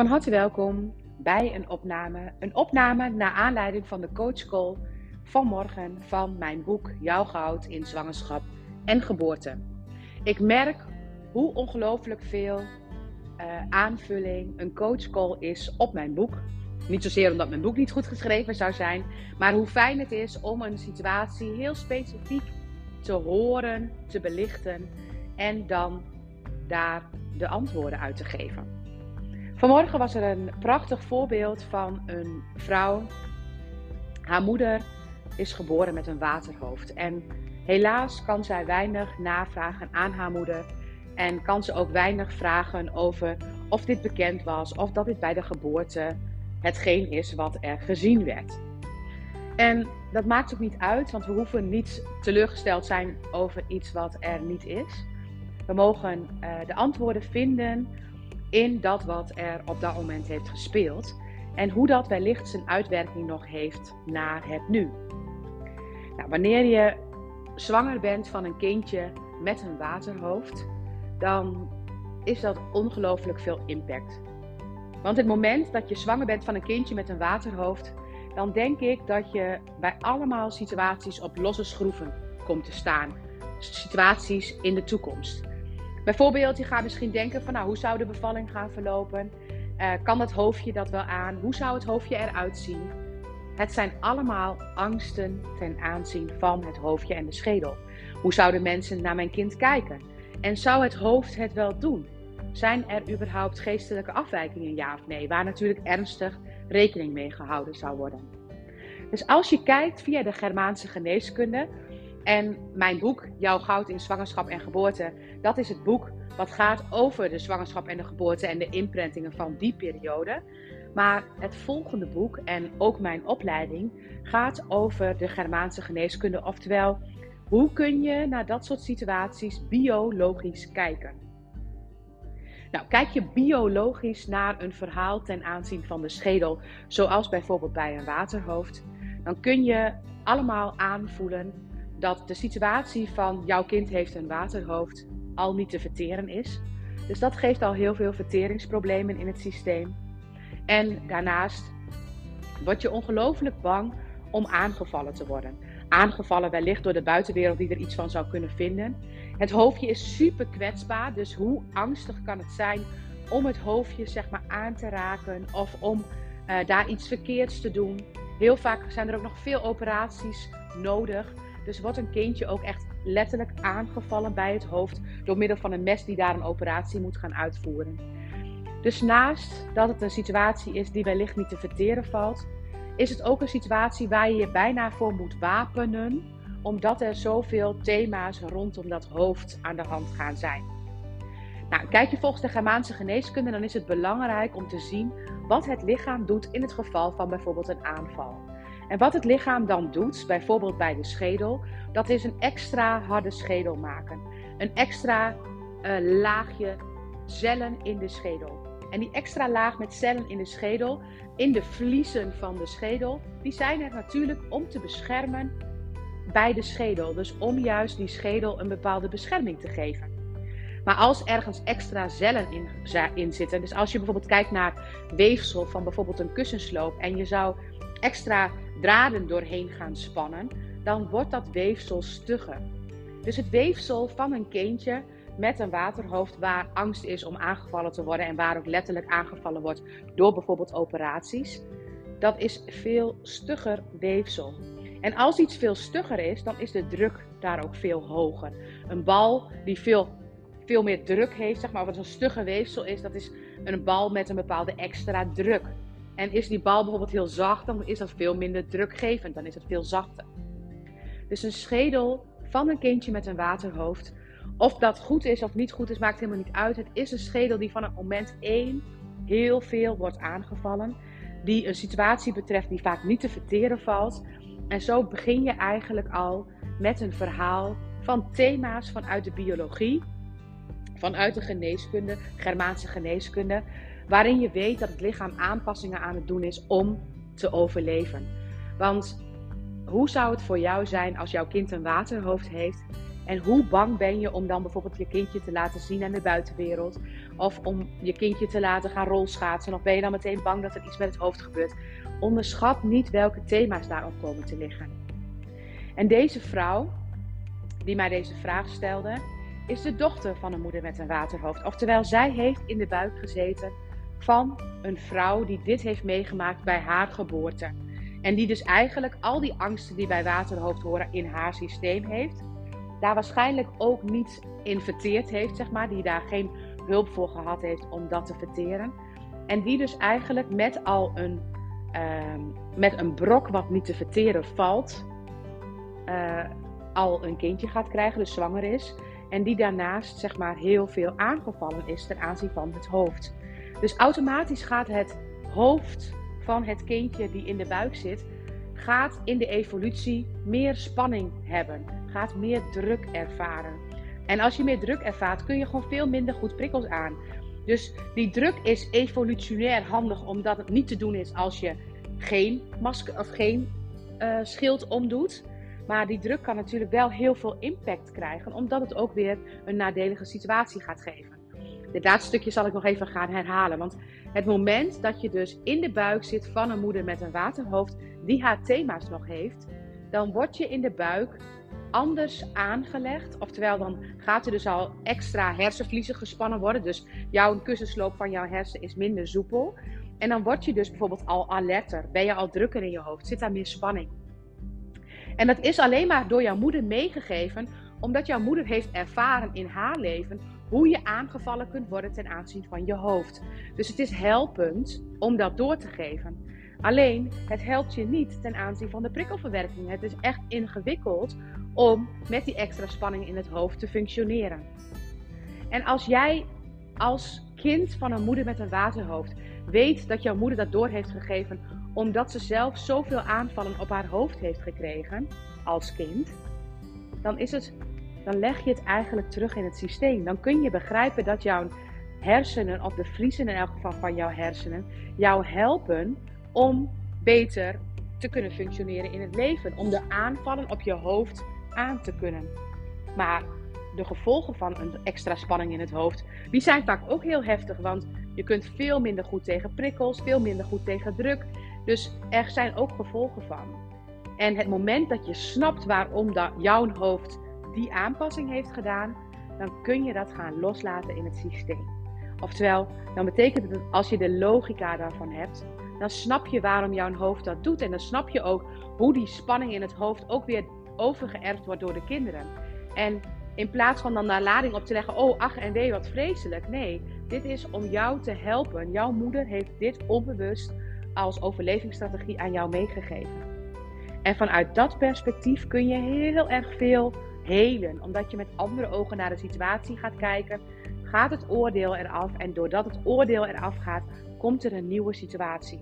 Van harte welkom bij een opname. Een opname naar aanleiding van de coachcall van morgen van mijn boek Jouw goud in zwangerschap en geboorte. Ik merk hoe ongelooflijk veel uh, aanvulling een coachcall is op mijn boek. Niet zozeer omdat mijn boek niet goed geschreven zou zijn, maar hoe fijn het is om een situatie heel specifiek te horen, te belichten en dan daar de antwoorden uit te geven. Vanmorgen was er een prachtig voorbeeld van een vrouw. Haar moeder is geboren met een waterhoofd. En helaas kan zij weinig navragen aan haar moeder. En kan ze ook weinig vragen over of dit bekend was of dat dit bij de geboorte hetgeen is wat er gezien werd. En dat maakt ook niet uit, want we hoeven niet teleurgesteld zijn over iets wat er niet is. We mogen uh, de antwoorden vinden in dat wat er op dat moment heeft gespeeld. En hoe dat wellicht zijn uitwerking nog heeft naar het nu. Nou, wanneer je zwanger bent van een kindje met een waterhoofd, dan is dat ongelooflijk veel impact. Want het moment dat je zwanger bent van een kindje met een waterhoofd, dan denk ik dat je bij allemaal situaties op losse schroeven komt te staan. Situaties in de toekomst. Bijvoorbeeld, je gaat misschien denken van nou, hoe zou de bevalling gaan verlopen? Uh, kan dat hoofdje dat wel aan? Hoe zou het hoofdje eruit zien? Het zijn allemaal angsten ten aanzien van het hoofdje en de schedel. Hoe zouden mensen naar mijn kind kijken? En zou het hoofd het wel doen? Zijn er überhaupt geestelijke afwijkingen, ja of nee? Waar natuurlijk ernstig rekening mee gehouden zou worden. Dus als je kijkt via de Germaanse geneeskunde, en mijn boek, Jouw goud in zwangerschap en geboorte, dat is het boek wat gaat over de zwangerschap en de geboorte en de imprintingen van die periode. Maar het volgende boek en ook mijn opleiding gaat over de Germaanse geneeskunde. Oftewel, hoe kun je naar dat soort situaties biologisch kijken? Nou, kijk je biologisch naar een verhaal ten aanzien van de schedel, zoals bijvoorbeeld bij een waterhoofd, dan kun je allemaal aanvoelen dat de situatie van jouw kind heeft een waterhoofd al niet te verteren is. Dus dat geeft al heel veel verteringsproblemen in het systeem. En daarnaast word je ongelooflijk bang om aangevallen te worden. Aangevallen wellicht door de buitenwereld die er iets van zou kunnen vinden. Het hoofdje is super kwetsbaar, dus hoe angstig kan het zijn om het hoofdje zeg maar aan te raken of om uh, daar iets verkeerds te doen. Heel vaak zijn er ook nog veel operaties nodig dus wordt een kindje ook echt letterlijk aangevallen bij het hoofd door middel van een mes die daar een operatie moet gaan uitvoeren. Dus naast dat het een situatie is die wellicht niet te verteren valt, is het ook een situatie waar je je bijna voor moet wapenen, omdat er zoveel thema's rondom dat hoofd aan de hand gaan zijn. Nou, kijk je volgens de Germaanse geneeskunde, dan is het belangrijk om te zien wat het lichaam doet in het geval van bijvoorbeeld een aanval. En wat het lichaam dan doet, bijvoorbeeld bij de schedel, dat is een extra harde schedel maken. Een extra uh, laagje cellen in de schedel. En die extra laag met cellen in de schedel, in de vliezen van de schedel, die zijn er natuurlijk om te beschermen bij de schedel. Dus om juist die schedel een bepaalde bescherming te geven. Maar als ergens extra cellen in zitten, dus als je bijvoorbeeld kijkt naar weefsel van bijvoorbeeld een kussensloop en je zou extra draden doorheen gaan spannen, dan wordt dat weefsel stugger. Dus het weefsel van een kindje met een waterhoofd waar angst is om aangevallen te worden en waar ook letterlijk aangevallen wordt door bijvoorbeeld operaties, dat is veel stugger weefsel. En als iets veel stugger is, dan is de druk daar ook veel hoger. Een bal die veel, veel meer druk heeft, zeg maar, wat een stugger weefsel is, dat is een bal met een bepaalde extra druk. En is die bal bijvoorbeeld heel zacht, dan is dat veel minder drukgevend. Dan is het veel zachter. Dus een schedel van een kindje met een waterhoofd. Of dat goed is of niet goed is, maakt helemaal niet uit. Het is een schedel die van het moment 1 heel veel wordt aangevallen. Die een situatie betreft die vaak niet te verteren valt. En zo begin je eigenlijk al met een verhaal van thema's vanuit de biologie, vanuit de geneeskunde, Germaanse geneeskunde, waarin je weet dat het lichaam aanpassingen aan het doen is om te overleven. Want hoe zou het voor jou zijn als jouw kind een waterhoofd heeft En hoe bang ben je om dan bijvoorbeeld je kindje te laten zien aan de buitenwereld? Of om je kindje te laten gaan rolschaatsen? Of ben je dan meteen bang dat er iets met het hoofd gebeurt? Onderschat niet welke thema's daarop komen te liggen. En deze vrouw, die mij deze vraag stelde, is de dochter van een moeder met een waterhoofd. Oftewel, zij heeft in de buik gezeten van een vrouw die dit heeft meegemaakt bij haar geboorte. En die dus eigenlijk al die angsten die bij waterhoofd horen in haar systeem heeft. Daar waarschijnlijk ook niet in verteerd heeft, zeg maar. Die daar geen hulp voor gehad heeft om dat te verteren. En die dus eigenlijk met al een, uh, met een brok wat niet te verteren valt, uh, al een kindje gaat krijgen, dus zwanger is. En die daarnaast zeg maar heel veel aangevallen is ten aanzien van het hoofd. Dus automatisch gaat het hoofd van het kindje die in de buik zit, gaat in de evolutie meer spanning hebben, gaat meer druk ervaren. En als je meer druk ervaart, kun je gewoon veel minder goed prikkels aan. Dus die druk is evolutionair handig omdat het niet te doen is als je geen masker of geen uh, schild omdoet. Maar die druk kan natuurlijk wel heel veel impact krijgen, omdat het ook weer een nadelige situatie gaat geven. Dit laatste stukje zal ik nog even gaan herhalen. Want het moment dat je dus in de buik zit van een moeder met een waterhoofd die haar thema's nog heeft, dan word je in de buik anders aangelegd. Oftewel, dan gaat er dus al extra hersenvliezen gespannen worden. Dus jouw kussensloop van jouw hersen is minder soepel. En dan word je dus bijvoorbeeld al alerter. Ben je al drukker in je hoofd? Zit daar meer spanning? En dat is alleen maar door jouw moeder meegegeven, omdat jouw moeder heeft ervaren in haar leven hoe je aangevallen kunt worden ten aanzien van je hoofd. Dus het is helpend om dat door te geven. Alleen, het helpt je niet ten aanzien van de prikkelverwerking. Het is echt ingewikkeld om met die extra spanning in het hoofd te functioneren. En als jij als kind van een moeder met een waterhoofd weet dat jouw moeder dat door heeft gegeven omdat ze zelf zoveel aanvallen op haar hoofd heeft gekregen als kind, dan is het dan leg je het eigenlijk terug in het systeem. Dan kun je begrijpen dat jouw hersenen, of de vliezen in elk geval van jouw hersenen, jou helpen om beter te kunnen functioneren in het leven. Om de aanvallen op je hoofd aan te kunnen. Maar de gevolgen van een extra spanning in het hoofd, die zijn vaak ook heel heftig. Want je kunt veel minder goed tegen prikkels, veel minder goed tegen druk. Dus er zijn ook gevolgen van. En het moment dat je snapt waarom dat jouw hoofd die aanpassing heeft gedaan, dan kun je dat gaan loslaten in het systeem. Oftewel, dan betekent het dat als je de logica daarvan hebt, dan snap je waarom jouw hoofd dat doet. En dan snap je ook hoe die spanning in het hoofd ook weer overgeërfd wordt door de kinderen. En in plaats van dan daar lading op te leggen, oh ach en wee wat vreselijk. Nee, dit is om jou te helpen. Jouw moeder heeft dit onbewust als overlevingsstrategie aan jou meegegeven. En vanuit dat perspectief kun je heel erg veel helen. Omdat je met andere ogen naar de situatie gaat kijken, gaat het oordeel eraf. En doordat het oordeel eraf gaat, komt er een nieuwe situatie.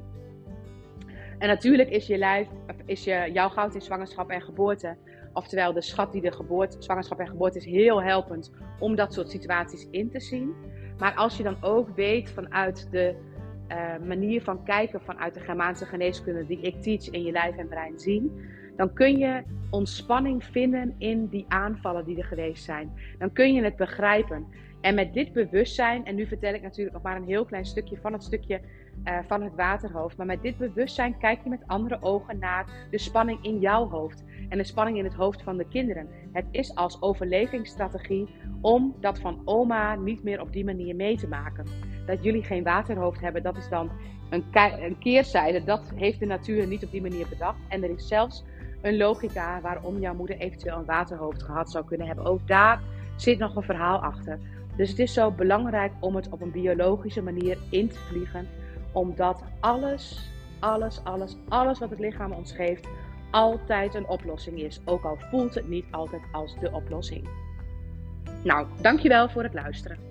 En natuurlijk is, je lijf, is je, jouw goud in zwangerschap en geboorte, oftewel de schat die de geboorte, zwangerschap en geboorte is, heel helpend om dat soort situaties in te zien. Maar als je dan ook weet vanuit de uh, manier van kijken vanuit de Germaanse geneeskunde die ik teach in je lijf en brein zien, dan kun je ontspanning vinden in die aanvallen die er geweest zijn. Dan kun je het begrijpen. En met dit bewustzijn, en nu vertel ik natuurlijk nog maar een heel klein stukje van het stukje uh, van het waterhoofd, maar met dit bewustzijn kijk je met andere ogen naar de spanning in jouw hoofd en de spanning in het hoofd van de kinderen. Het is als overlevingsstrategie om dat van oma niet meer op die manier mee te maken. Dat jullie geen waterhoofd hebben, dat is dan een, een keerzijde. Dat heeft de natuur niet op die manier bedacht. En er is zelfs een logica waarom jouw moeder eventueel een waterhoofd gehad zou kunnen hebben. Ook daar zit nog een verhaal achter. Dus het is zo belangrijk om het op een biologische manier in te vliegen, omdat alles, alles, alles, alles wat het lichaam ons geeft, altijd een oplossing is. Ook al voelt het niet altijd als de oplossing. Nou, dankjewel voor het luisteren.